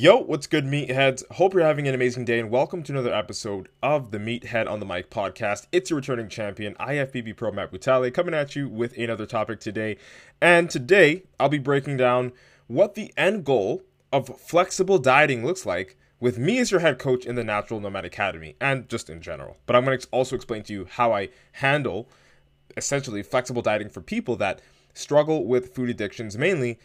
Yo, what's good, meatheads? Hope you're having an amazing day, and welcome to another episode of the Meathead on the Mic podcast. It's your returning champion, IFBB Pro Matt Butale, coming at you with another topic today. And today, I'll be breaking down what the end goal of flexible dieting looks like with me as your head coach in the Natural Nomad Academy, and just in general. But I'm going to also explain to you how I handle essentially flexible dieting for people that struggle with food addictions, mainly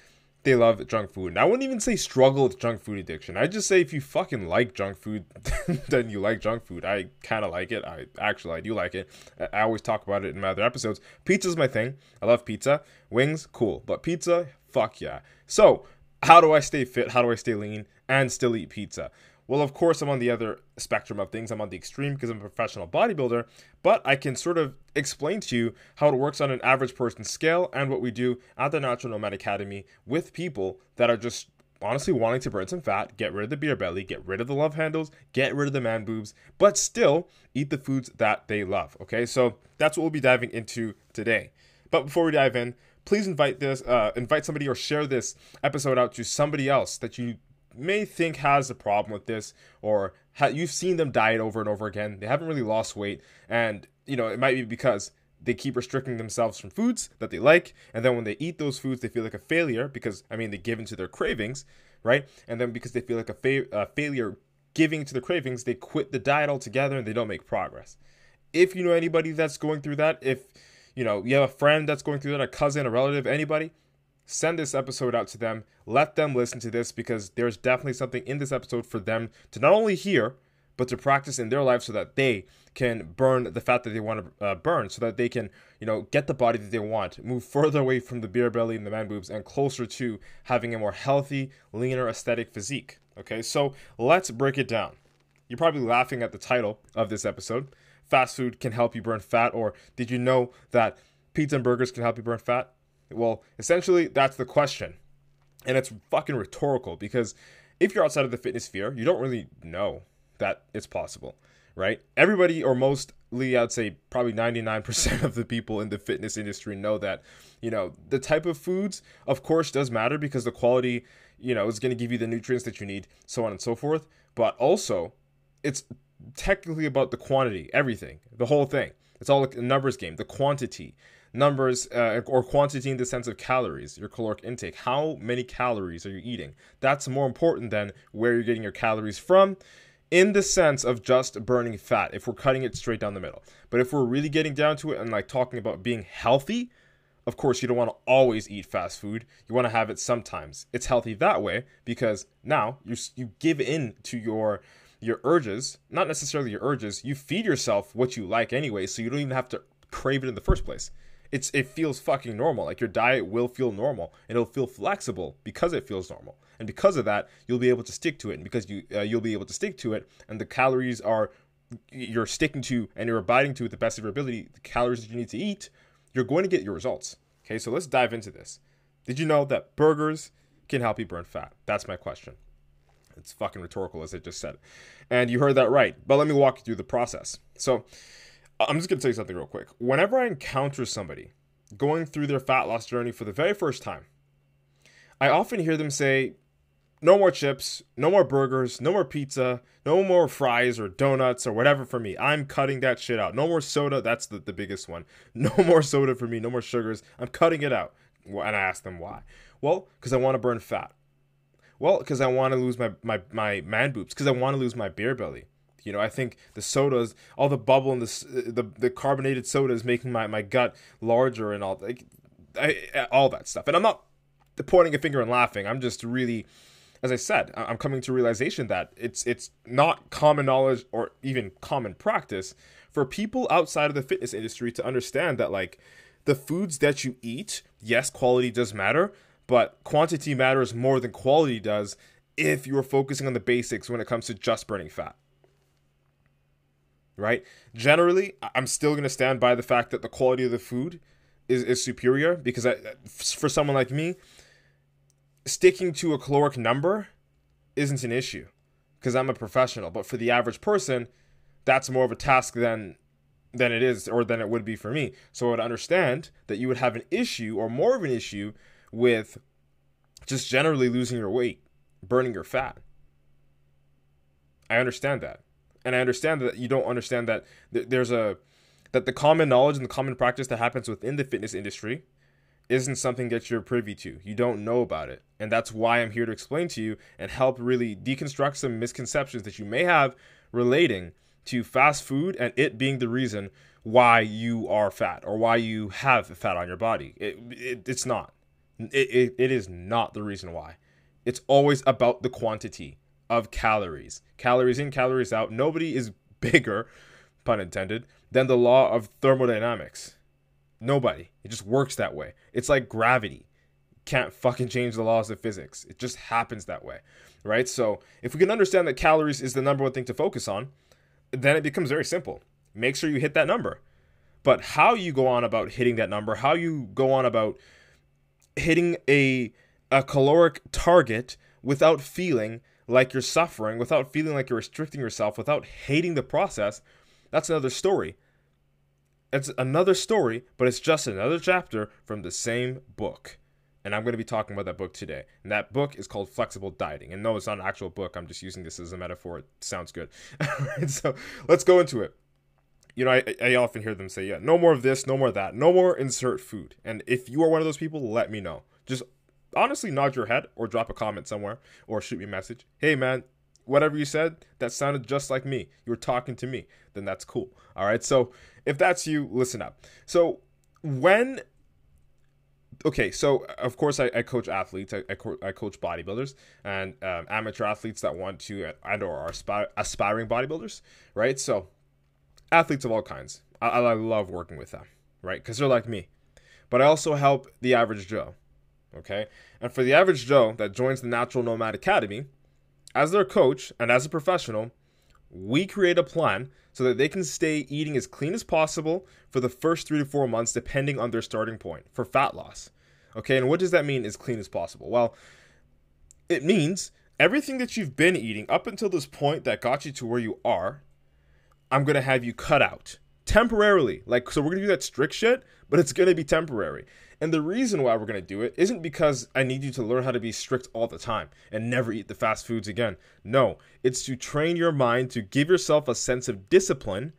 they love junk food. And I wouldn't even say struggle with junk food addiction. I just say if you fucking like junk food, then you like junk food. I kind of like it. I actually I do like it. I always talk about it in my other episodes. Pizza's my thing. I love pizza. Wings, cool. But pizza, fuck yeah. So, how do I stay fit? How do I stay lean and still eat pizza? Well, of course, I'm on the other spectrum of things. I'm on the extreme because I'm a professional bodybuilder, but I can sort of explain to you how it works on an average person scale and what we do at the Natural Nomad Academy with people that are just honestly wanting to burn some fat, get rid of the beer belly, get rid of the love handles, get rid of the man boobs, but still eat the foods that they love. Okay, so that's what we'll be diving into today. But before we dive in, please invite this, uh, invite somebody or share this episode out to somebody else that you may think has a problem with this or ha- you've seen them diet over and over again. They haven't really lost weight. And you know it might be because they keep restricting themselves from foods that they like. And then when they eat those foods they feel like a failure because i mean they give into their cravings right? And then because they feel like a fa- failure giving to the cravings they quit the diet altogether and they don't make progress. If you know anybody that's going through that if you know you have a friend that's going through that a cousin a relative anybody send this episode out to them. Let them listen to this because there's definitely something in this episode for them to not only hear, but to practice in their life so that they can burn the fat that they want to uh, burn, so that they can, you know, get the body that they want, move further away from the beer belly and the man boobs, and closer to having a more healthy, leaner, aesthetic physique. Okay, so let's break it down. You're probably laughing at the title of this episode. Fast food can help you burn fat, or did you know that pizza and burgers can help you burn fat? Well, essentially, that's the question. And it's fucking rhetorical because if you're outside of the fitness sphere, you don't really know that it's possible, right? Everybody, or mostly, I'd say probably 99% of the people in the fitness industry know that, you know, the type of foods, of course, does matter because the quality, you know, is going to give you the nutrients that you need, so on and so forth. But also, it's technically about the quantity, everything, the whole thing. It's all a numbers game, the quantity numbers uh, or quantity in the sense of calories, your caloric intake. How many calories are you eating? That's more important than where you're getting your calories from in the sense of just burning fat if we're cutting it straight down the middle. But if we're really getting down to it and like talking about being healthy, of course, you don't want to always eat fast food. You want to have it sometimes. It's healthy that way because now you you give in to your your urges, not necessarily your urges. You feed yourself what you like anyway, so you don't even have to crave it in the first place it's it feels fucking normal. Like your diet will feel normal and it'll feel flexible because it feels normal. And because of that, you'll be able to stick to it. And because you uh, you'll be able to stick to it, and the calories are you're sticking to and you're abiding to with the best of your ability, the calories that you need to eat, you're going to get your results. Okay, so let's dive into this. Did you know that burgers can help you burn fat? That's my question. It's fucking rhetorical, as I just said. And you heard that right. But let me walk you through the process. So, I'm just going to tell you something real quick. Whenever I encounter somebody going through their fat loss journey for the very first time, I often hear them say, no more chips, no more burgers, no more pizza, no more fries or donuts or whatever for me. I'm cutting that shit out. No more soda. That's the, the biggest one. No more soda for me. No more sugars. I'm cutting it out. And I ask them why. Well, because I want to burn fat. Well, because I want to lose my, my, my man boobs. Because I want to lose my beer belly. You know, I think the sodas, all the bubble and the the, the carbonated soda is making my, my gut larger and all. Like, I, all that stuff. And I'm not pointing a finger and laughing. I'm just really, as I said, I'm coming to realization that it's it's not common knowledge or even common practice for people outside of the fitness industry to understand that like the foods that you eat, yes, quality does matter, but quantity matters more than quality does if you're focusing on the basics when it comes to just burning fat. Right? Generally, I'm still going to stand by the fact that the quality of the food is, is superior because I, for someone like me, sticking to a caloric number isn't an issue because I'm a professional. But for the average person, that's more of a task than than it is or than it would be for me. So I would understand that you would have an issue or more of an issue with just generally losing your weight, burning your fat. I understand that. And I understand that you don't understand that there's a that the common knowledge and the common practice that happens within the fitness industry isn't something that you're privy to. You don't know about it. And that's why I'm here to explain to you and help really deconstruct some misconceptions that you may have relating to fast food and it being the reason why you are fat or why you have fat on your body. It, it it's not. It, it, it is not the reason why. It's always about the quantity of calories. Calories in, calories out. Nobody is bigger, pun intended, than the law of thermodynamics. Nobody. It just works that way. It's like gravity. Can't fucking change the laws of physics. It just happens that way. Right? So, if we can understand that calories is the number one thing to focus on, then it becomes very simple. Make sure you hit that number. But how you go on about hitting that number, how you go on about hitting a a caloric target without feeling like you're suffering, without feeling like you're restricting yourself, without hating the process, that's another story. It's another story, but it's just another chapter from the same book. And I'm going to be talking about that book today. And that book is called Flexible Dieting. And no, it's not an actual book. I'm just using this as a metaphor. It sounds good. so let's go into it. You know, I, I often hear them say, yeah, no more of this, no more of that, no more insert food. And if you are one of those people, let me know. Just honestly nod your head or drop a comment somewhere or shoot me a message. Hey, man, whatever you said, that sounded just like me. You were talking to me. Then that's cool. All right. So if that's you, listen up. So when okay, so of course I, I coach athletes, I, I, co- I, coach bodybuilders and um, amateur athletes that want to and or are aspiring bodybuilders, right? So athletes of all kinds. I, I love working with them, right? Because they're like me. But I also help the average Joe, okay? And for the average Joe that joins the Natural Nomad Academy, as their coach and as a professional, we create a plan so that they can stay eating as clean as possible for the first three to four months, depending on their starting point for fat loss. Okay, and what does that mean as clean as possible? Well, it means everything that you've been eating up until this point that got you to where you are, I'm gonna have you cut out temporarily. Like, so we're gonna do that strict shit, but it's gonna be temporary. And the reason why we're going to do it isn't because I need you to learn how to be strict all the time and never eat the fast foods again. No, it's to train your mind to give yourself a sense of discipline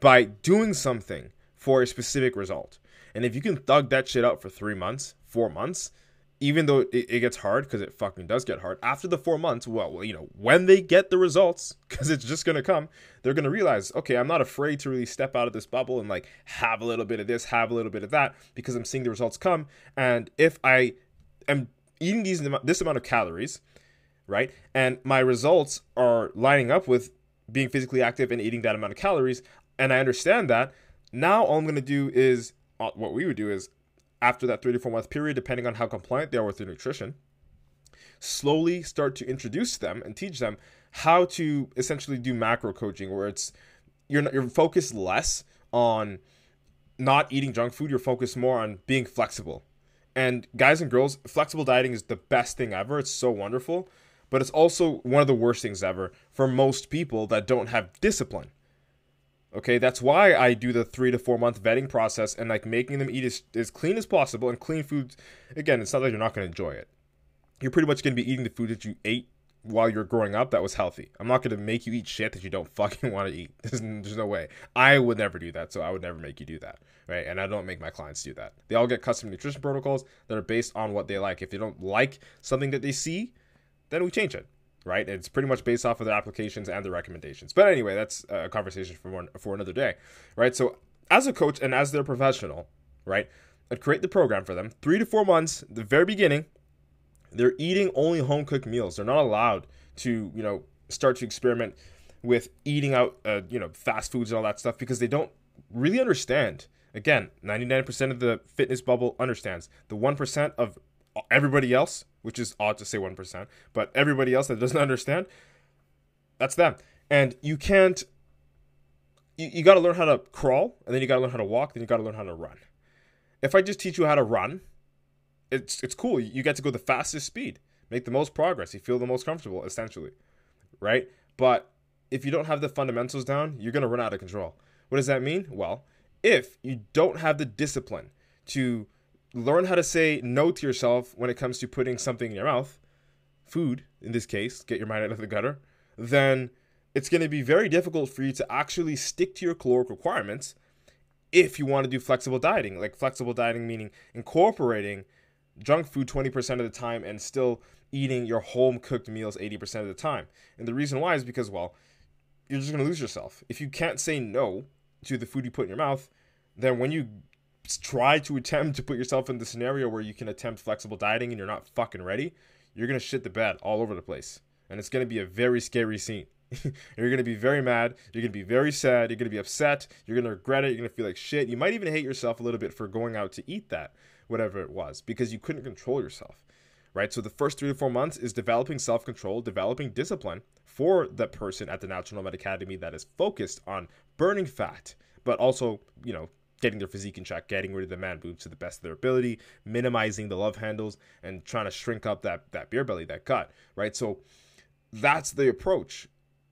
by doing something for a specific result. And if you can thug that shit out for three months, four months, even though it, it gets hard because it fucking does get hard after the four months well you know when they get the results because it's just gonna come they're gonna realize okay i'm not afraid to really step out of this bubble and like have a little bit of this have a little bit of that because i'm seeing the results come. And if i am eating these this amount of calories right and my results are lining up with being physically active and eating that amount of calories and i understand that now all i'm gonna do is uh, what we would do is after that three to four month period, depending on how compliant they are with their nutrition, slowly start to introduce them and teach them how to essentially do macro coaching, where it's you're you're focused less on not eating junk food, you're focused more on being flexible. And guys and girls, flexible dieting is the best thing ever. It's so wonderful, but it's also one of the worst things ever for most people that don't have discipline. Okay, that's why I do the three to four month vetting process and like making them eat as, as clean as possible and clean foods. Again, it's not that you're not going to enjoy it. You're pretty much going to be eating the food that you ate while you're growing up that was healthy. I'm not going to make you eat shit that you don't fucking want to eat. There's, there's no way. I would never do that, so I would never make you do that, right? And I don't make my clients do that. They all get custom nutrition protocols that are based on what they like. If they don't like something that they see, then we change it right? It's pretty much based off of their applications and their recommendations. But anyway, that's a conversation for for another day, right? So as a coach and as their professional, right? I'd create the program for them. Three to four months, the very beginning, they're eating only home cooked meals. They're not allowed to, you know, start to experiment with eating out, uh, you know, fast foods and all that stuff because they don't really understand. Again, 99% of the fitness bubble understands. The 1% of everybody else, which is odd to say 1%, but everybody else that doesn't understand, that's them. And you can't, you, you got to learn how to crawl, and then you got to learn how to walk, then you got to learn how to run. If I just teach you how to run, it's it's cool. You get to go the fastest speed, make the most progress. You feel the most comfortable, essentially, right? But if you don't have the fundamentals down, you're gonna run out of control. What does that mean? Well, if you don't have the discipline to learn how to say no to yourself when it comes to putting something in your mouth, food in this case, get your mind out of the gutter, then it's going to be very difficult for you to actually stick to your caloric requirements if you want to do flexible dieting. Like flexible dieting meaning incorporating junk food 20% of the time and still eating your home cooked meals 80% of the time. And the reason why is because, well, you're just going to lose yourself. If you can't say no to the food you put in your mouth, then when you try to attempt to put yourself in the scenario where you can attempt flexible dieting and you're not fucking ready, you're to shit the bed all over the place. And it's to be a very scary scene. you're to be very mad. You're to be very sad. You're to be upset. You're to regret it. You're to feel like shit. You might even hate yourself a little bit for going out to eat that, whatever it was, because you couldn't control yourself. Right? So the first three to four months is developing self control, developing discipline for that person at the Natural Nomad Academy that is focused on burning fat, but also, you know, getting their physique in check, getting rid of the man boobs to the best of their ability, minimizing the love handles, and trying to shrink up that that beer belly, that gut, right? So that's the approach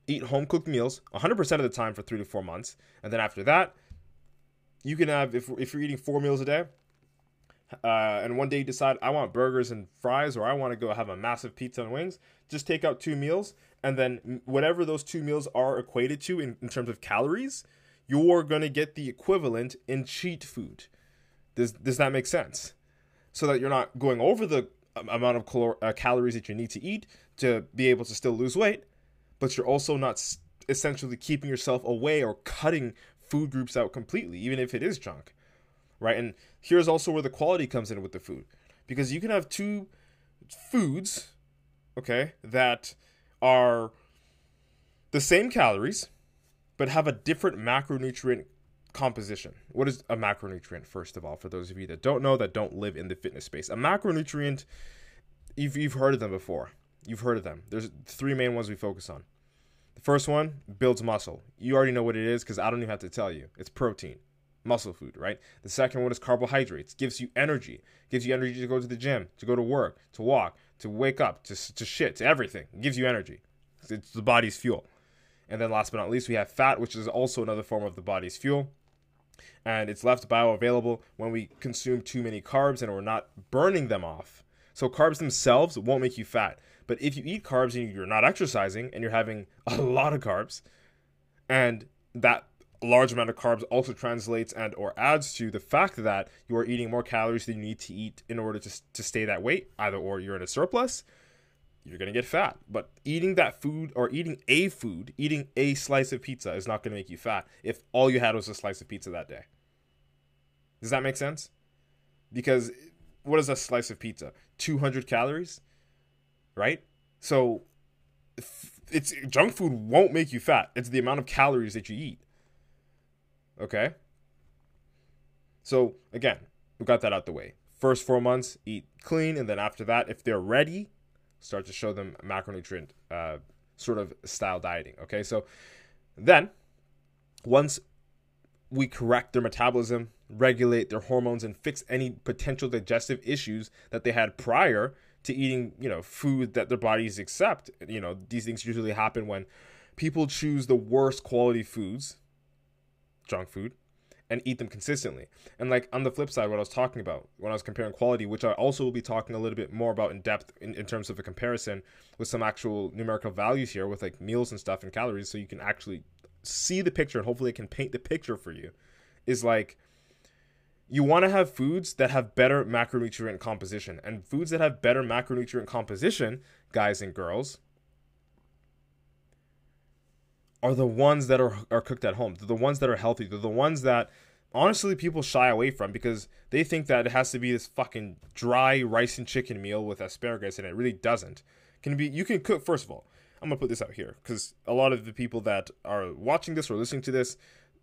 eat home cooked meals 100% of the time for three to four months. And then after that, you can have, if, if you're eating four meals a day, uh, and one day you decide, I want burgers and fries, or I want to go have a massive pizza and wings, just take out two meals. And then whatever those two meals are equated to in, in terms of calories, you're going to get the equivalent in cheat food. Does, does that make sense? So that you're not going over the amount of uh, calories that you need to eat to be able to still lose weight, but you're also not essentially keeping yourself away or cutting food groups out completely, even if it is junk, right? And here's also where the quality comes in with the food, because you can have two foods, okay, that are the same calories, but have a different macronutrient composition. What is a macronutrient, first of all, for those of you that don't know, that don't live in the fitness space? A macronutrient, you've, you've heard of them before. You've heard of them. There's three main ones we focus on. The first one builds muscle. You already know what it is because I don't even have to tell you. It's protein, muscle food, right? The second one is carbohydrates. Gives you energy. Gives you energy to go to the gym, to go to work, to walk, to wake up, to, to shit, to everything. Gives you energy. It's the body's fuel. And then last but not least, we have fat, which is also another form of the body's fuel. And it's left bioavailable when we consume too many carbs and we're not burning them off. So carbs themselves won't make you fat. But if you eat carbs and you're not exercising and you're having a lot of carbs, and that large amount of carbs also translates and or adds to the fact that you are eating more calories than you need to eat in order to, to stay that weight, either or you're in a surplus, you're going to get fat. But eating that food or eating a food, eating a slice of pizza is not going to make you fat if all you had was a slice of pizza that day. Does that make sense? Because what is a slice of pizza? 200 calories? right? So it's junk food won't make you fat. It's the amount of calories that you eat. Okay? So again, we got that out the way. First four months, eat clean, and then after that, if they're ready, start to show them macronutrient uh, sort of style dieting. Okay, so then once we correct their metabolism, regulate their hormones, and fix any potential digestive issues that they had prior to eating, you know, food that their bodies accept. You know, these things usually happen when people choose the worst quality foods, junk food, and eat them consistently. And like on the flip side, what I was talking about when I was comparing quality, which I also will be talking a little bit more about in depth in, in terms of a comparison with some actual numerical values here with like meals and stuff and calories, so you can actually see the picture and hopefully it can paint the picture for you, is like you want to have foods that have better macronutrient composition. And foods that have better macronutrient composition, guys and girls, are the ones that are, are cooked at home. They're the ones that are healthy. They're the ones that honestly people shy away from because they think that it has to be this fucking dry rice and chicken meal with asparagus and it really doesn't. Can be you can cook first of all. I'm gonna put this out here because a lot of the people that are watching this or listening to this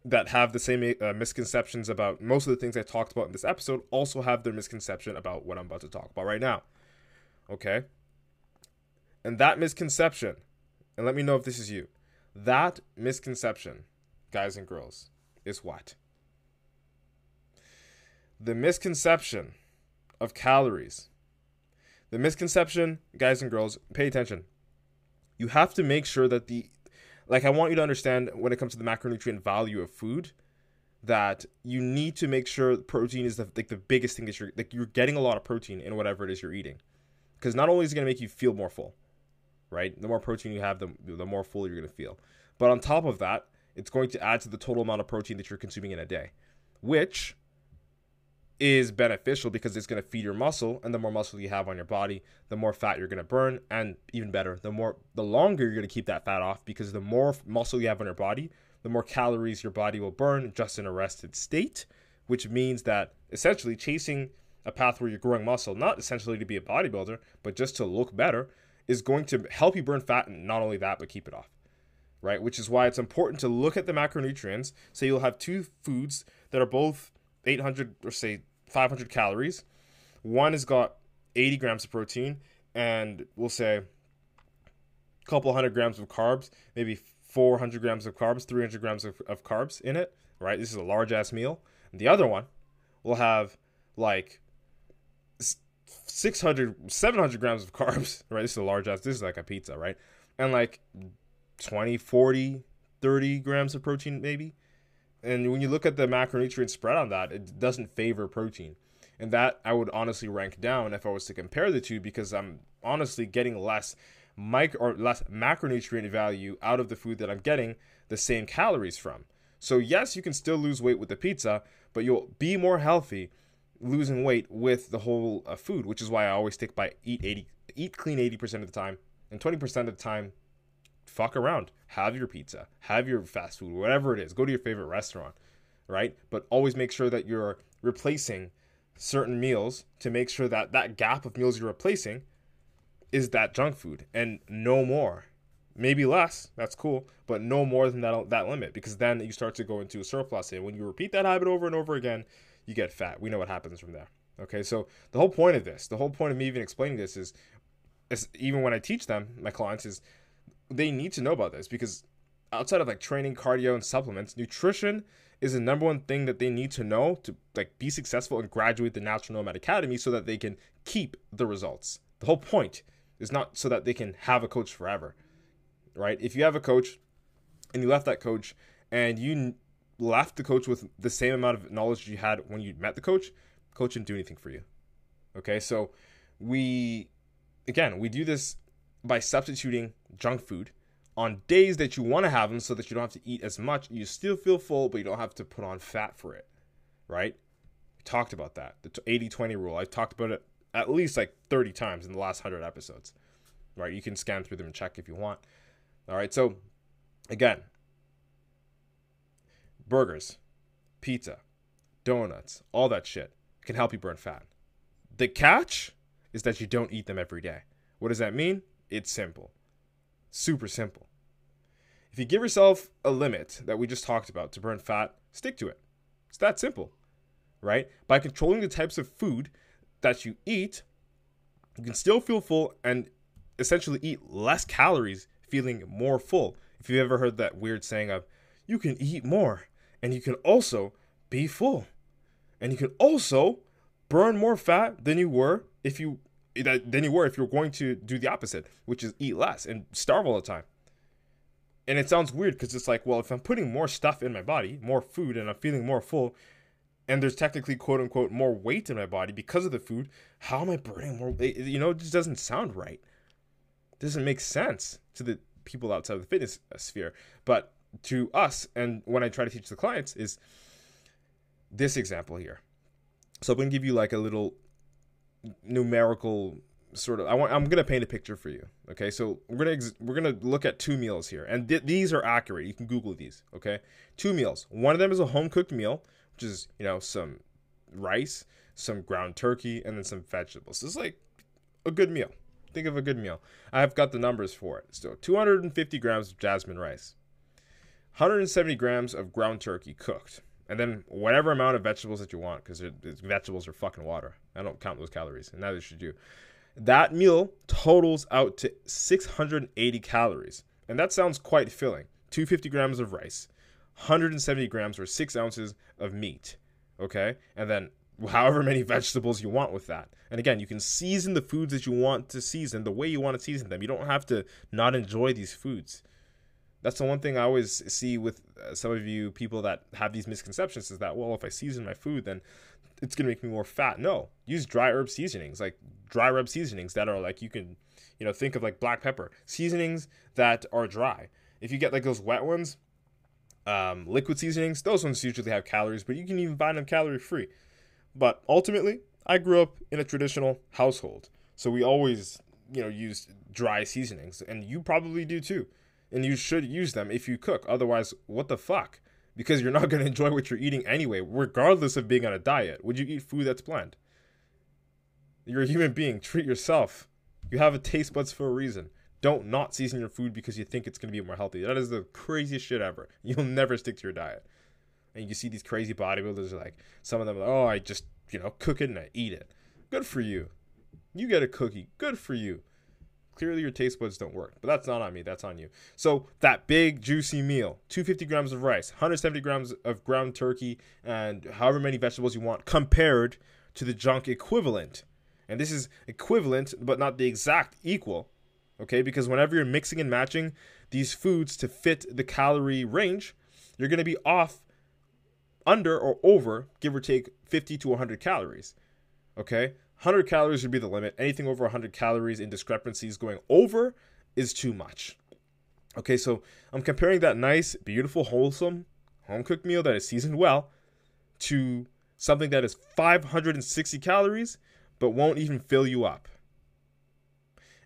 that have the same uh, misconceptions about most of the things I talked about in this episode also have their misconception about what I'm about to talk about right now. Okay? And that misconception, and let me know if this is you, that misconception, guys and girls, is what? The misconception of calories. The misconception, guys and girls, pay attention. You have to make sure that the like I want you to understand when it comes to the macronutrient value of food that you need to make sure protein is the like the biggest thing that you're like you're getting a lot of protein in whatever it is you're eating. Because not only is it going to make you feel more full, right? The more protein you have, the, the more full you're going to feel. But on top of that, it's going to add to the total amount of protein that you're consuming in a day, which is beneficial because it's going to feed your muscle and the more muscle you have on your body the more fat you're going to burn and even better the more the longer you're going to keep that fat off because the more muscle you have on your body the more calories your body will burn just in a rested state which means that essentially chasing a path where you're growing muscle not essentially to be a bodybuilder but just to look better is going to help you burn fat and not only that but keep it off right which is why it's important to look at the macronutrients so you'll have two foods that are both 800 or say 500 calories. One has got 80 grams of protein, and we'll say a couple hundred grams of carbs, maybe 400 grams of carbs, 300 grams of, of carbs in it, right? This is a large ass meal. And the other one will have like 600, 700 grams of carbs, right? This is a large ass, this is like a pizza, right? And like 20, 40, 30 grams of protein, maybe. And when you look at the macronutrient spread on that, it doesn't favor protein. And that I would honestly rank down if I was to compare the two because I'm honestly getting less micro or less macronutrient value out of the food that I'm getting the same calories from. So yes, you can still lose weight with the pizza, but you'll be more healthy losing weight with the whole uh, food, which is why I always stick by eat 80 eat clean 80% of the time and 20% of the time fuck around. Have your pizza, have your fast food, whatever it is. Go to your favorite restaurant, right? But always make sure that you're replacing certain meals to make sure that that gap of meals you're replacing is that junk food and no more. Maybe less, that's cool, but no more than that that limit because then you start to go into a surplus and when you repeat that habit over and over again, you get fat. We know what happens from there. Okay? So the whole point of this, the whole point of me even explaining this is, is even when I teach them, my clients is they need to know about this because outside of like training, cardio, and supplements, nutrition is the number one thing that they need to know to like be successful and graduate the Natural Nomad Academy so that they can keep the results. The whole point is not so that they can have a coach forever, right? If you have a coach and you left that coach and you left the coach with the same amount of knowledge you had when you met the coach, coach didn't do anything for you. Okay, so we again we do this by substituting junk food on days that you want to have them so that you don't have to eat as much. You still feel full, but you don't have to put on fat for it, right? We talked about that. The 80 20 rule. I talked about it at least like 30 times in the last 100 episodes, right? You can scan through them and check if you want. All right, so again, burgers, pizza, donuts, all that shit can help you burn fat. The catch is that you don't eat them every day. What does that mean? It's simple. Super simple. If you give yourself a limit that we just talked about to burn fat, stick to it. It's that simple, right? By controlling the types of food that you eat, you can still feel full and essentially eat less calories, feeling more full. If you've ever heard that weird saying of, you can eat more and you can also be full. And you can also burn more fat than you were if you than you were if you're going to do the opposite, which is eat less and starve all the time. And it sounds weird because it's like, well, if I'm putting more stuff in my body, more food, and I'm feeling more full, and there's technically quote unquote more weight in my body because of the food, how am I burning more? You know, it just doesn't sound right. It doesn't make sense to the people outside of the fitness sphere. But to us, and when I try to teach the clients, is this example here. So I'm going to give you like a little numerical sort of I want I'm going to paint a picture for you. Okay? So we're going to we're going to look at two meals here. And th- these are accurate. You can google these, okay? Two meals. One of them is a home cooked meal which is you know some rice, some ground turkey, and then some vegetables. It's like a good meal. Think of a good meal. I've got the numbers for it. So 250 grams of jasmine rice, 170 grams of ground turkey cooked, and then whatever amount of vegetables that you want, because vegetables are fucking water. I don't count those calories, and neither should you. That meal totals out to 680 calories, and that sounds quite filling. 250 grams of rice, 170 grams or six ounces of meat, okay, and then however many vegetables you want with that. And again, you can season the foods that you want to season the way you want to season them. You don't have to not enjoy these foods. That's the one thing I always see with uh, some of you people that have these misconceptions is that, well, if I season my food, then it's to make me more fat. No, use dry herb seasonings, like dry rub seasonings that are like you can, you know, think of like black pepper seasonings that are dry. If you get like those wet ones, um, liquid seasonings, those ones usually have calories, but you can even find them calorie free. But ultimately, I grew up in a traditional household, so we always, you know, use dry seasonings, and you probably do too and you should use them if you cook. Otherwise, what the fuck? Because you're not going to enjoy what you're eating anyway, regardless of being on a diet. Would you eat food that's bland? You're a human being. Treat yourself. You have a taste buds for a reason. Don't not season your food because you think it's going to be more healthy. That is the craziest shit ever. You'll never stick to your diet. And you see these crazy bodybuilders like some of them like, oh, I just, you know, cook it and I eat it. Good for you. You get a cookie. Good for you. Clearly, your taste buds don't work, but that's not on me. That's on you. So that big juicy meal, 250 grams of rice, 170 grams of ground turkey, and however many vegetables you want, compared to the junk equivalent. And this is equivalent, but not the exact equal. Okay, because whenever you're mixing and matching these foods to fit the calorie range, you're going to be off under or over, give or take 50 to 100 calories. Okay, 100 calories would be the limit. Anything over 100 calories in discrepancies going over is too much. Okay, so I'm comparing that nice, beautiful, wholesome home cooked meal that is seasoned well to something that is 560 calories but won't even fill you up.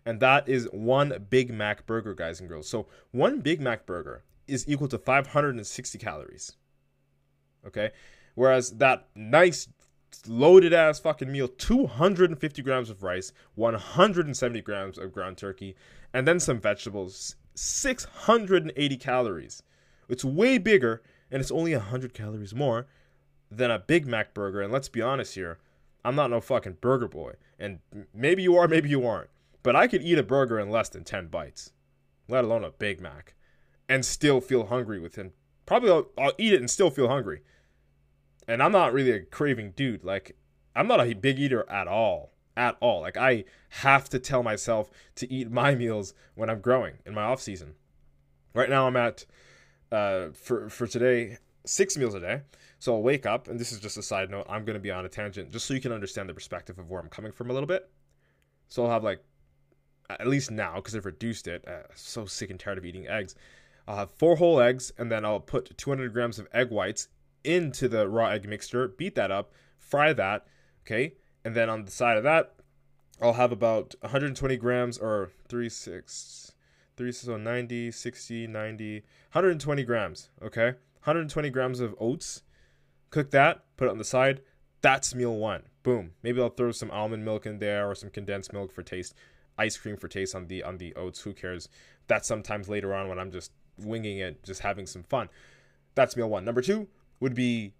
And that is one Big Mac burger, guys and girls. So, one Big Mac burger is equal to 560 calories. Okay? Whereas that nice loaded ass fucking meal 250 grams of rice 170 grams of ground turkey and then some vegetables. 680 calories. It's way bigger and it's only 100 calories more than a big mac burger. And let's be honest here i'm not no fucking burger boy. And maybe you are maybe you aren't. But i could eat a burger in less than 10 bites let alone a big mac and still feel hungry within probably I'll, I'll eat it and still feel hungry and I'm not really a craving dude. Like, I'm not a big eater at all. At all. Like, I have to tell myself to eat my meals when I'm growing in my off season. Right now, I'm at, uh, for, for today, six meals a day. So I'll wake up, and this is just a side note. I'm going to be on a tangent just so you can understand the perspective of where I'm coming from a little bit. So I'll have like, at least now, because I've reduced it, uh, so sick and tired of eating eggs. I'll have four whole eggs, and then I'll put 200 grams of egg whites into the raw egg mixture, beat that up, fry that, okay? And then on the side of that, I'll have about 120 grams or 3, 6, 3, so 90, 60, 90, 120 grams, okay? 120 grams of oats. Cook that, put it on the side. That's meal one. Boom. Maybe I'll throw some almond milk in there or some condensed milk for taste. Ice cream for taste on the on the oats. Who cares? That's sometimes later on when I'm just winging it, just having some fun. That's meal one. Number two, would be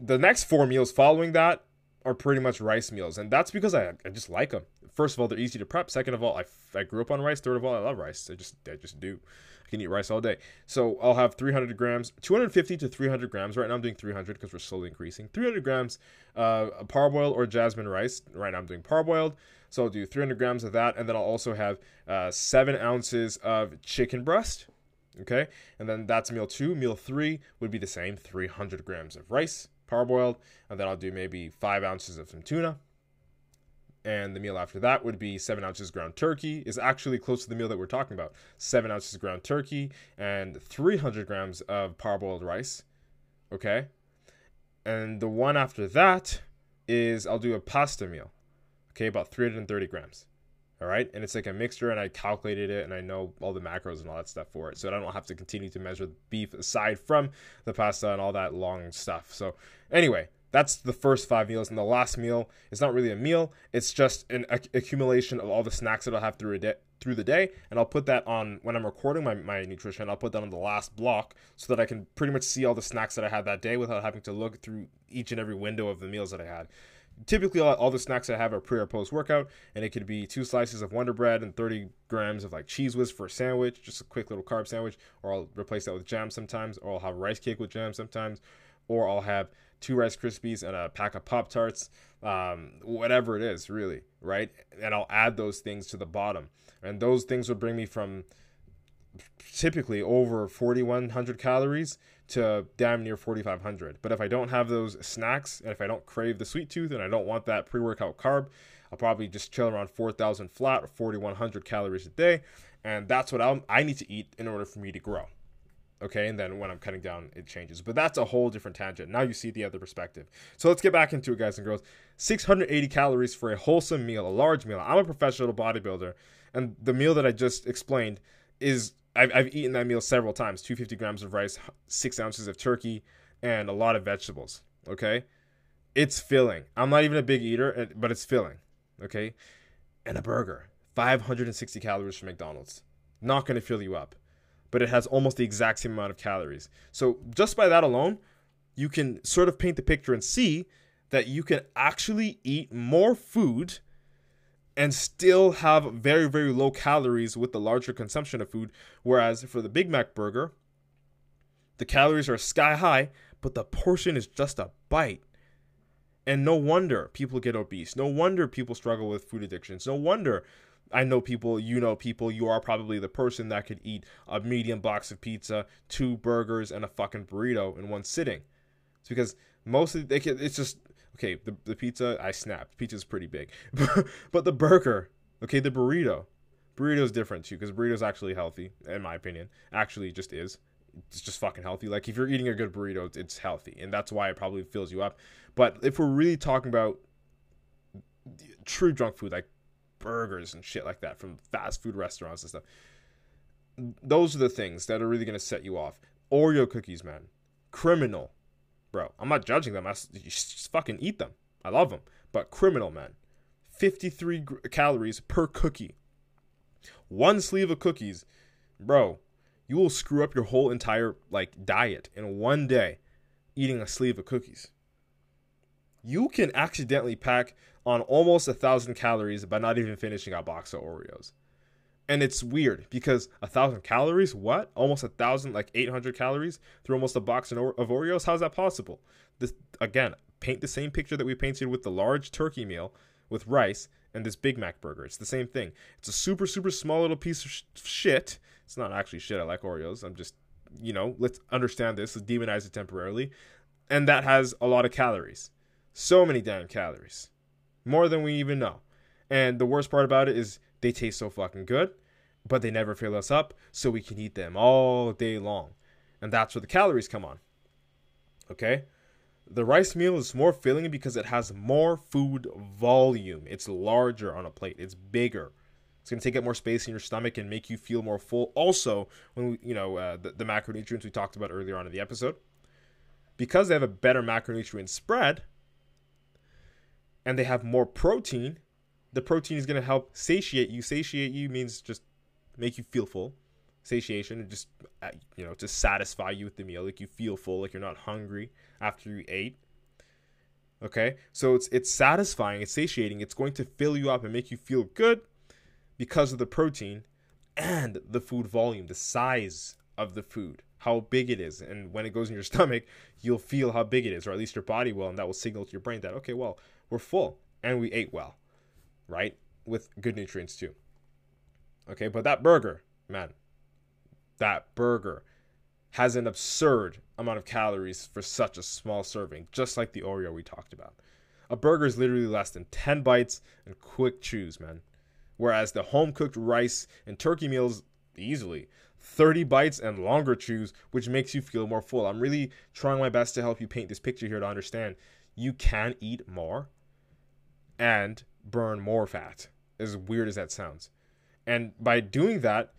the next four meals following that are pretty much rice meals, and that's because I, I just like them. First of all, they're easy to prep. Second of all, I, I grew up on rice. Third of all, I love rice. I just I just do. I can eat rice all day. So I'll have 300 grams, 250 to 300 grams. Right now I'm doing 300 because we're slowly increasing. 300 grams uh, parboiled or jasmine rice. Right now I'm doing parboiled. So I'll do 300 grams of that, and then I'll also have uh, seven ounces of chicken breast. Okay, and then that's meal two. Meal three would be the same 300 grams of rice, parboiled, and then I'll do maybe five ounces of some tuna. And the meal after that would be seven ounces ground turkey, is actually close to the meal that we're talking about. Seven ounces ground turkey and 300 grams of parboiled rice. Okay, and the one after that is I'll do a pasta meal. Okay, about 330 grams. All right. And it's like a mixture, and I calculated it and I know all the macros and all that stuff for it. So I don't have to continue to measure the beef aside from the pasta and all that long stuff. So, anyway, that's the first five meals. And the last meal is not really a meal, it's just an accumulation of all the snacks that I'll have through a day. Through the day, and I'll put that on when I'm recording my, my nutrition. I'll put that on the last block so that I can pretty much see all the snacks that I had that day without having to look through each and every window of the meals that I had typically all, all, the snacks I have are pre or post workout, and it could be two slices of Wonder Bread and 30 grams of like Cheez Whiz for a sandwich, just a quick little carb sandwich, or I'll replace that with jam sometimes, or I'll have rice cake with jam sometimes, or I'll have two Rice Krispies and a pack of Pop Tarts, um, whatever it is, really, right? And I'll add those things to the bottom, and those things would bring me from typically over 4100 calories to damn near 4500 but if i don't have those snacks and if i don't crave the sweet tooth and i don't want that pre-workout carb i'll probably just chill around 4000 flat or 4100 calories a day. And that's what I'm, i need to eat in order for me to grow. Okay? And then when i'm cutting down it changes. But that's a whole different tangent. Now you see the other perspective. So let's get back into it guys and girls. 680 calories for a wholesome meal a large meal. I'm a professional bodybuilder and the meal that i just explained is I've, I've eaten that meal several times 250 grams of rice, six ounces of turkey, and a lot of vegetables. Okay. It's filling. I'm not even a big eater, but it's filling. Okay. And a burger, 560 calories from McDonald's. Not going to fill you up, but it has almost the exact same amount of calories. So just by that alone, you can sort of paint the picture and see that you can actually eat more food and still have very, very low calories with the larger consumption of food. Whereas for the Big Mac burger, the calories are sky high, but the portion is just a bite. And no wonder people get obese. No wonder people struggle with food addictions. No wonder I know people, you know people, you are probably the person that could eat a medium box of pizza, two burgers, and a fucking burrito in one sitting. It's because mostly they can, it's just okay, the, the pizza, I snapped. Pizza's pretty big. but the burger, okay, the burrito. Burrito's different too, because burrito's actually healthy, in my opinion. Actually, just is. It's just fucking healthy. Like, if you're eating a good burrito, it's healthy. And that's why it probably fills you up. But if we're really talking about true junk food, like burgers and shit like that from fast food restaurants and stuff, those are the things that are really going to set you off. Oreo cookies, man. Criminal bro. I'm not judging them. I just fucking eat them. I love them. But criminal, man. 53 gr- calories per cookie. One sleeve of cookies, bro. You will screw up your whole entire like diet in one day eating a sleeve of cookies. You can accidentally pack on almost a thousand calories by not even finishing a box of Oreos and it's weird because a thousand calories? What? Almost a thousand like 800 calories through almost a box of oreos? How's that possible? This again paint the same picture that we painted with the large turkey meal with rice and this big mac burger. It's the same thing. It's a super super small little piece of sh- shit. It's not actually shit. I like oreos. I'm just you know let's understand this. Let's demonize it temporarily. And that has a lot of calories. So many damn calories. More than we even know. And the worst part about it is they taste so fucking good, but they never fill us up, so we can eat them all day long. And that's where the calories come on. Okay? The rice meal is more filling because it has more food volume. It's larger on a plate. It's bigger. It's going to take up more space in your stomach and make you feel more full. Also, when we, you know, uh, the, the macronutrients we talked about earlier on in the episode, because they have a better macronutrient spread and they have more protein, the protein is going to help satiate you. Satiate you means just make you feel full. Satiation, just uh, you know, to satisfy you with the meal, like you feel full, like you're not hungry after you ate. Okay, so it's it's satisfying, it's satiating. It's going to fill you up and make you feel good because of the protein and the food volume, the size of the food, how big it is, and when it goes in your stomach, you'll feel how big it is, or at least your body will, and that will signal to your brain that okay, well, we're full and we ate well right? With good nutrients too. Okay, but that burger, man, that burger has an absurd amount of calories for such a small serving, just like the Oreo we talked about. A burger is literally less than 10 bites and quick chews, man. Whereas the home cooked rice and turkey meals, easily 30 bites and longer chews, which makes you feel more full. I'm really trying my best to help you paint this picture here to understand you can eat more and burn more fat as weird as that sounds. And by doing that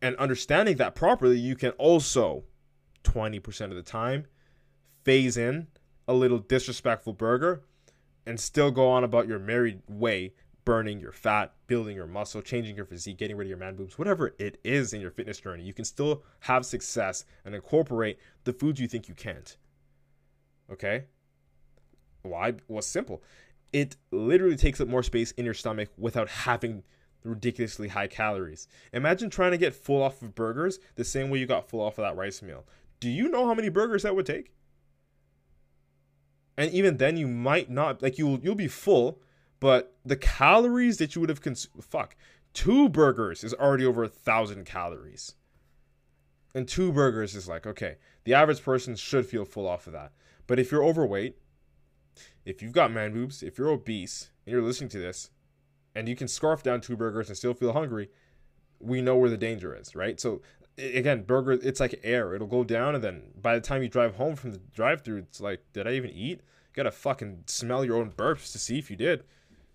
and understanding that properly, you can also 20% of the time phase in a little disrespectful burger and still go on about your merry way burning your fat, building your muscle, changing your physique, getting rid of your man boobs, whatever it is in your fitness journey, you can still have success and incorporate the foods you think you can't. Okay? Why? Well, simple. It literally takes up more space in your stomach without having ridiculously high calories. Imagine trying to get full off of burgers the same way you got full off of that rice meal. Do you know how many burgers that would take? And even then, you might not like you'll you'll be full, but the calories that you would have consumed, fuck, two burgers is already over a thousand calories. And two burgers is like, okay, the average person should feel full off of that. But if you're overweight, if you've got man boobs, if you're obese, and you're listening to this, and you can scarf down two burgers and still feel hungry, we know where the danger is, right? So again, burger, it's like air. It'll go down, and then by the time you drive home from the drive-through, it's like, did I even eat? You gotta fucking smell your own burps to see if you did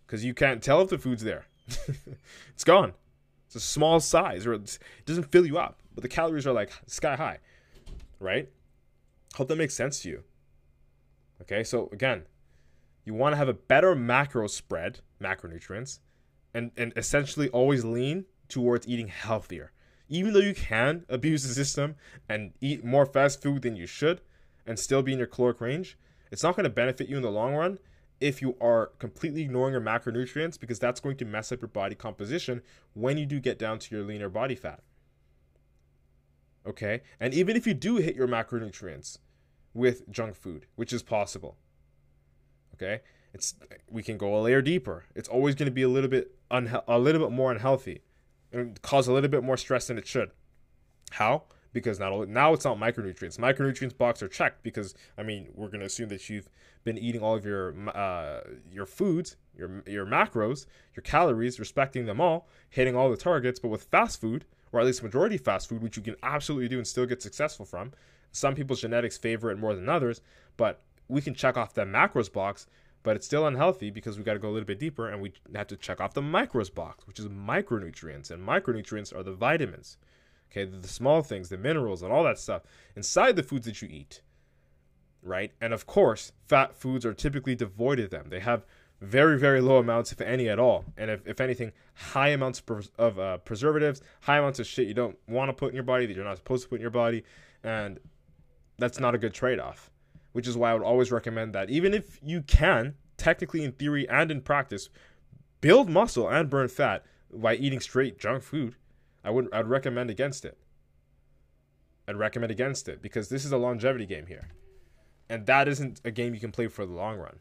because you can't tell if the food's there. it's gone. It's a small size, or it doesn't fill you up, but the calories are like sky high, right? Hope that makes sense to you. Okay, so again, you want to have a better macro spread, macronutrients, and and essentially always lean towards eating healthier. Even though you can abuse the system and eat more fast food than you should, and still be in your caloric range, it's not going to benefit you in the long run if you are completely ignoring your macronutrients because that's going to mess up your body composition when you do get down to your leaner body fat. Okay? And even if you do hit your macronutrients with junk food, which is possible. Okay? It's we can go a layer deeper. It's always going to be a little bit unhe- a little bit more unhealthy and cause a little bit more stress than it should. How? because not only now it's not micronutrients. Micronutrients box are checked because I mean we're gonna assume that you've been eating all of your uh, your foods, your your macros, your calories, respecting them all, hitting all the targets. But with fast food, or at least majority fast food, which you can absolutely do and still get successful from, some people's genetics favor it more than others. But we can check off the macros box, but it's still unhealthy because we got to go a little bit deeper and we have to check off the micros box, which is micronutrients, and micronutrients are the vitamins. Okay, the, the small things, the minerals, and all that stuff inside the foods that you eat. Right? And of course, fat foods are typically devoid of them. They have very, very low amounts, if any at all. And if, if anything, high amounts of uh, preservatives, high amounts of shit you don't want to put in your body that you're not supposed to put in your body. And that's not a good trade off, which is why I would always recommend that even if you can, technically in theory and in practice, build muscle and burn fat by eating straight junk food, I would I'd recommend against it. I'd recommend against it because this is a longevity game here. And that isn't a game you can play for the long run.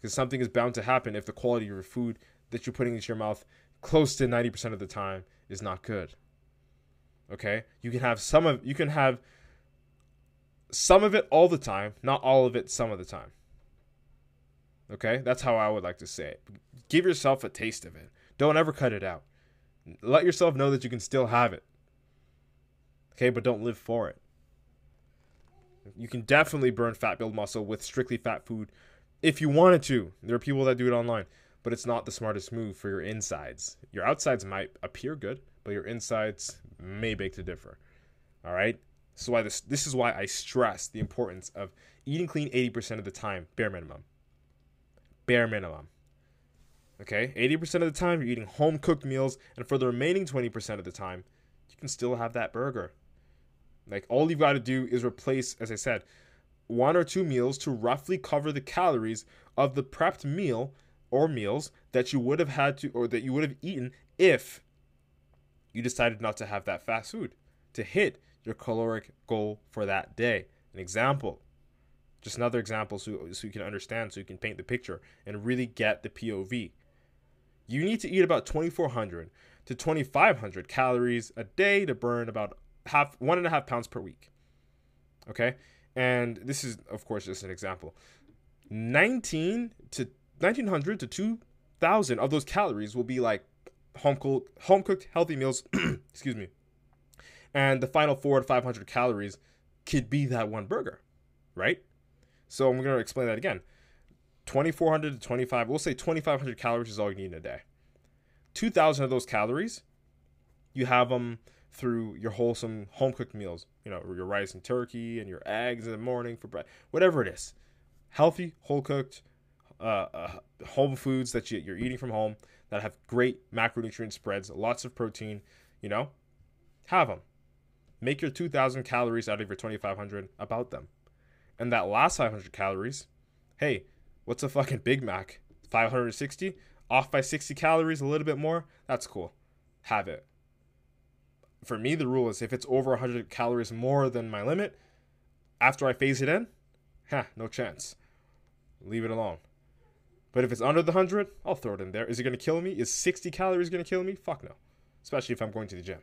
Because something is bound to happen if the quality of your food that you're putting into your mouth close to 90% of the time is not good. Okay? You can have some of you can have some of it all the time, not all of it some of the time. Okay? That's how I would like to say it. Give yourself a taste of it. Don't ever cut it out. Let yourself know that you can still have it. Okay, but don't live for it. You can definitely burn fat, build muscle with strictly fat food if you wanted to. There are people that do it online, but it's not the smartest move for your insides. Your outsides might appear good, but your insides may beg to differ. All right? So why this this is why I stress the importance of eating clean 80% of the time, bare minimum. Bare minimum. Okay, 80% of the time you're eating home cooked meals, and for the remaining 20% of the time, you can still have that burger. Like, all you've got to do is replace, as I said, one or two meals to roughly cover the calories of the prepped meal or meals that you would have had to, or that you would have eaten if you decided not to have that fast food to hit your caloric goal for that day. An example, just another example so, so you can understand, so you can paint the picture and really get the POV you need to eat about 2400 to 2500 calories a day to burn about half one and a half pounds per week okay? And this is of course just an example. 19 to 1900 to 2000 of those calories will be like home cooked home cooked healthy meals excuse me and the final 4 to 500 calories could be that one burger right so i'm going to explain that again 2400 to 25, we'll say 2500 calories is all you need in a day. 2000 of those calories, you have them through your wholesome home cooked meals, you know, your rice and turkey and your eggs in the morning for bread, whatever it is. Healthy, whole cooked, uh, uh, home foods that you, you're eating from home that have great macronutrient spreads, lots of protein, you know, have them. Make your 2,000 calories out of your 2,500 about them. And that last 500 calories, hey, what's a fucking Big Mac? 560? Off by 60 calories, a little bit more? That's cool. Have it. For me, the rule is if it's over 100 calories more than my limit, after I phase it in, ha, no chance. Leave it alone. But if it's under the 100, I'll throw it in there. Is it going to kill me? Is 60 calories going to kill me? Fuck no. Especially if I'm going to the gym.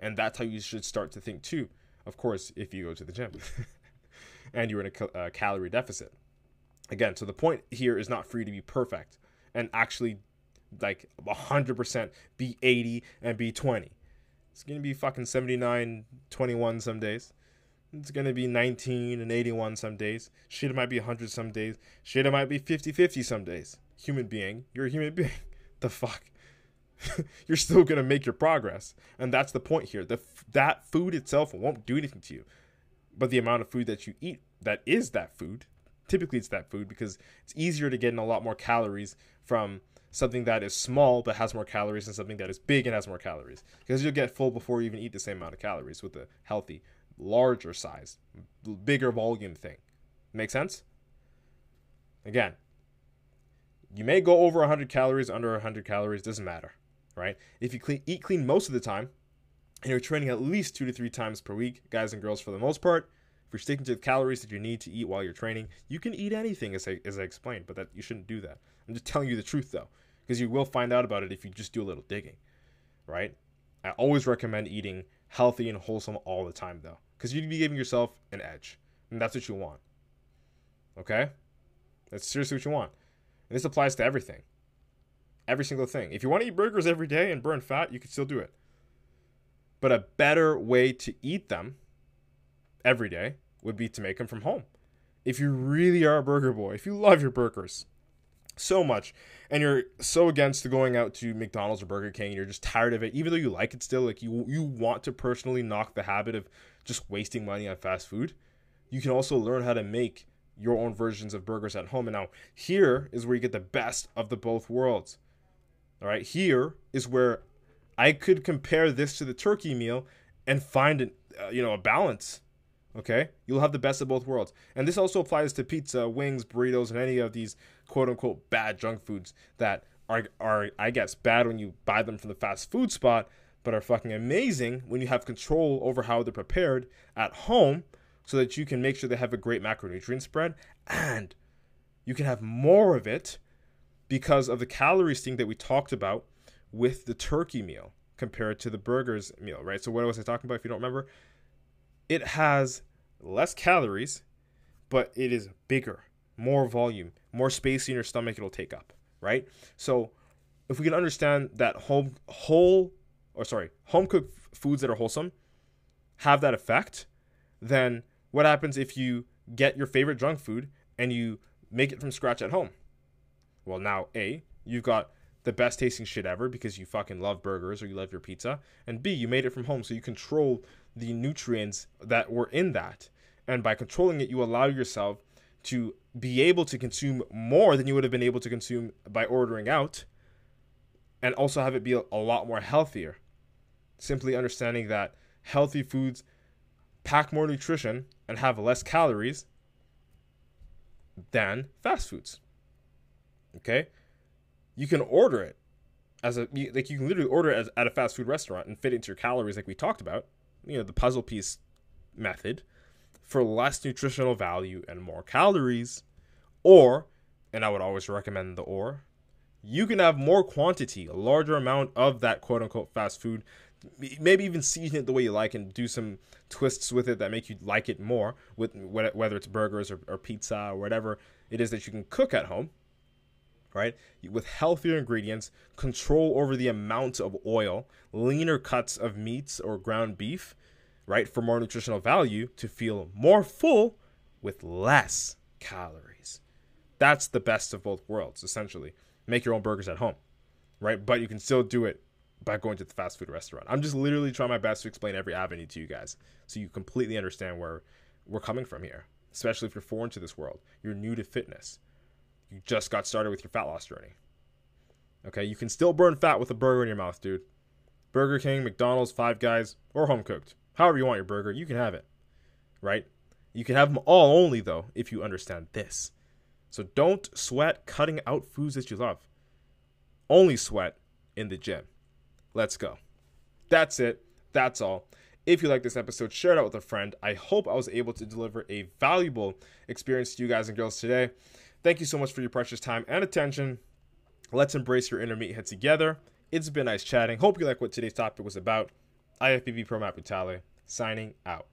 And that's how you should start to think too. Of course, if you go to the gym and you're in a uh, calorie deficit. Again, so the point here is not for you to be perfect and actually like 100% be 80 and be 20. It's going to be fucking 79 21 some days. It's going to be 19 and 81 some days. Shit, it might be 100 some days. Shit, it might be 50 50 some days. Human being. You're a human being. The fuck? you're still going to make your progress. And that's the point here. The, that food itself won't do anything to you. But the amount of food that you eat that is that food, typically it's that food because it's easier to get in a lot more calories from something that is small but has more calories than something that is big and has more calories. Because you'll get full before you even eat the same amount of calories with a healthy, larger size, bigger volume thing. Make sense? Again, you may go over 100 calories, under 100 calories, doesn't matter right? If you clean, eat clean most of the time, and you're training at least two to three times per week, guys and girls, for the most part, if you're sticking to the calories that you need to eat while you're training, you can eat anything, as I, as I explained, but that you shouldn't do that. I'm just telling you the truth, though, because you will find out about it if you just do a little digging, right? I always recommend eating healthy and wholesome all the time, though, because you'd be giving yourself an edge, and that's what you want. Okay? That's seriously what you want. And this applies to everything every single thing. If you want to eat burgers every day and burn fat, you can still do it. But a better way to eat them every day would be to make them from home. If you really are a burger boy, if you love your burgers so much and you're so against going out to McDonald's or Burger King you're just tired of it, even though you like it still, like you you want to personally knock the habit of just wasting money on fast food, you can also learn how to make your own versions of burgers at home. And now here is where you get the best of the both worlds. All right, here is where I could compare this to the turkey meal and find an, uh, you know a balance. Okay, you'll have the best of both worlds, and this also applies to pizza, wings, burritos, and any of these quote unquote bad junk foods that are are I guess bad when you buy them from the fast food spot, but are fucking amazing when you have control over how they're prepared at home, so that you can make sure they have a great macronutrient spread and you can have more of it because of the calories thing that we talked about with the turkey meal compared to the burgers meal, right? So what was I talking about if you don't remember? It has less calories, but it is bigger, more volume, more space in your stomach it'll take up, right? So if we can understand that home whole or sorry, home cooked foods that are wholesome have that effect, then what happens if you get your favorite junk food and you make it from scratch at home? Well, now, A, you've got the best tasting shit ever because you fucking love burgers or you love your pizza. And B, you made it from home, so you control the nutrients that were in that. And by controlling it, you allow yourself to be able to consume more than you would have been able to consume by ordering out and also have it be a lot more healthier. Simply understanding that healthy foods pack more nutrition and have less calories than fast foods. Okay, you can order it as a like you can literally order it as, at a fast food restaurant and fit into your calories like we talked about. You know the puzzle piece method for less nutritional value and more calories, or and I would always recommend the or you can have more quantity, a larger amount of that quote unquote fast food. Maybe even season it the way you like and do some twists with it that make you like it more, with whether it's burgers or, or pizza or whatever it is that you can cook at home right? With healthier ingredients, control over the amount of oil, leaner cuts of meats or ground beef, right? For more nutritional value to feel more full with less calories. That's the best of both worlds, essentially. Make your own burgers at home, right? But you can still do it by going to the fast food restaurant. I'm just literally trying my best to explain every avenue to you guys so you completely understand where we're coming from here, especially if you're foreign to this world. You're new to fitness. You just got started with your fat loss journey. Okay, you can still burn fat with a burger in your mouth, dude. Burger King, McDonald's, Five Guys, or home cooked. However you want your burger, you can have it. Right? You can have them all only though if you understand this. So don't sweat cutting out foods that you love. Only sweat in the gym. Let's go. That's it. That's all. If you like this episode, share it out with a friend. I hope I was able to deliver a valuable experience to you guys and girls today. Thank you so much for your precious time and attention. Let's embrace your inner meathead together. It's been nice chatting. Hope you like what today's topic was about. IFBB Pro Matt Butale, signing out.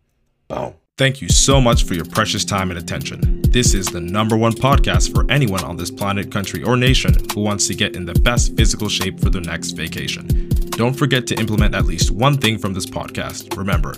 Boom. Thank you so much for your precious time and attention. This is the number one podcast for anyone on this planet, country, or nation who wants to get in the best physical shape for their next vacation. Don't forget to implement at least one thing from this podcast. Remember,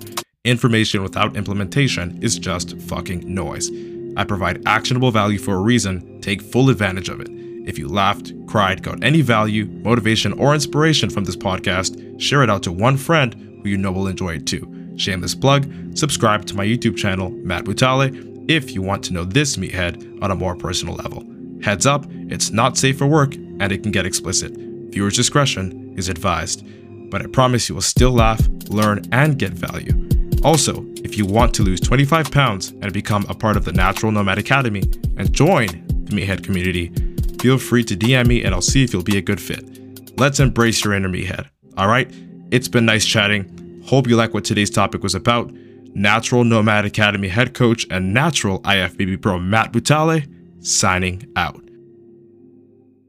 information without implementation is just fucking noise. I provide actionable value for a reason. Take full advantage of it. If you laughed, cried, got any value, motivation, or inspiration from this podcast, share it out to one friend who you know will enjoy it too. Shameless plug, subscribe to my YouTube channel, Matt Butale, if you want to know this meathead on a more personal level. Heads up, it's not safe for work and it can get explicit. Viewer's discretion is advised. But I promise you will still laugh, learn, and get value. Also, if you want to lose 25 pounds and become a part of the Natural Nomad Academy and join the Meathead community, feel free to DM me and I'll see if you'll be a good fit. Let's embrace your inner meathead. All right? It's been nice chatting. Hope you like what today's topic was about. Natural Nomad Academy head coach and natural IFBB pro Matt Butale signing out.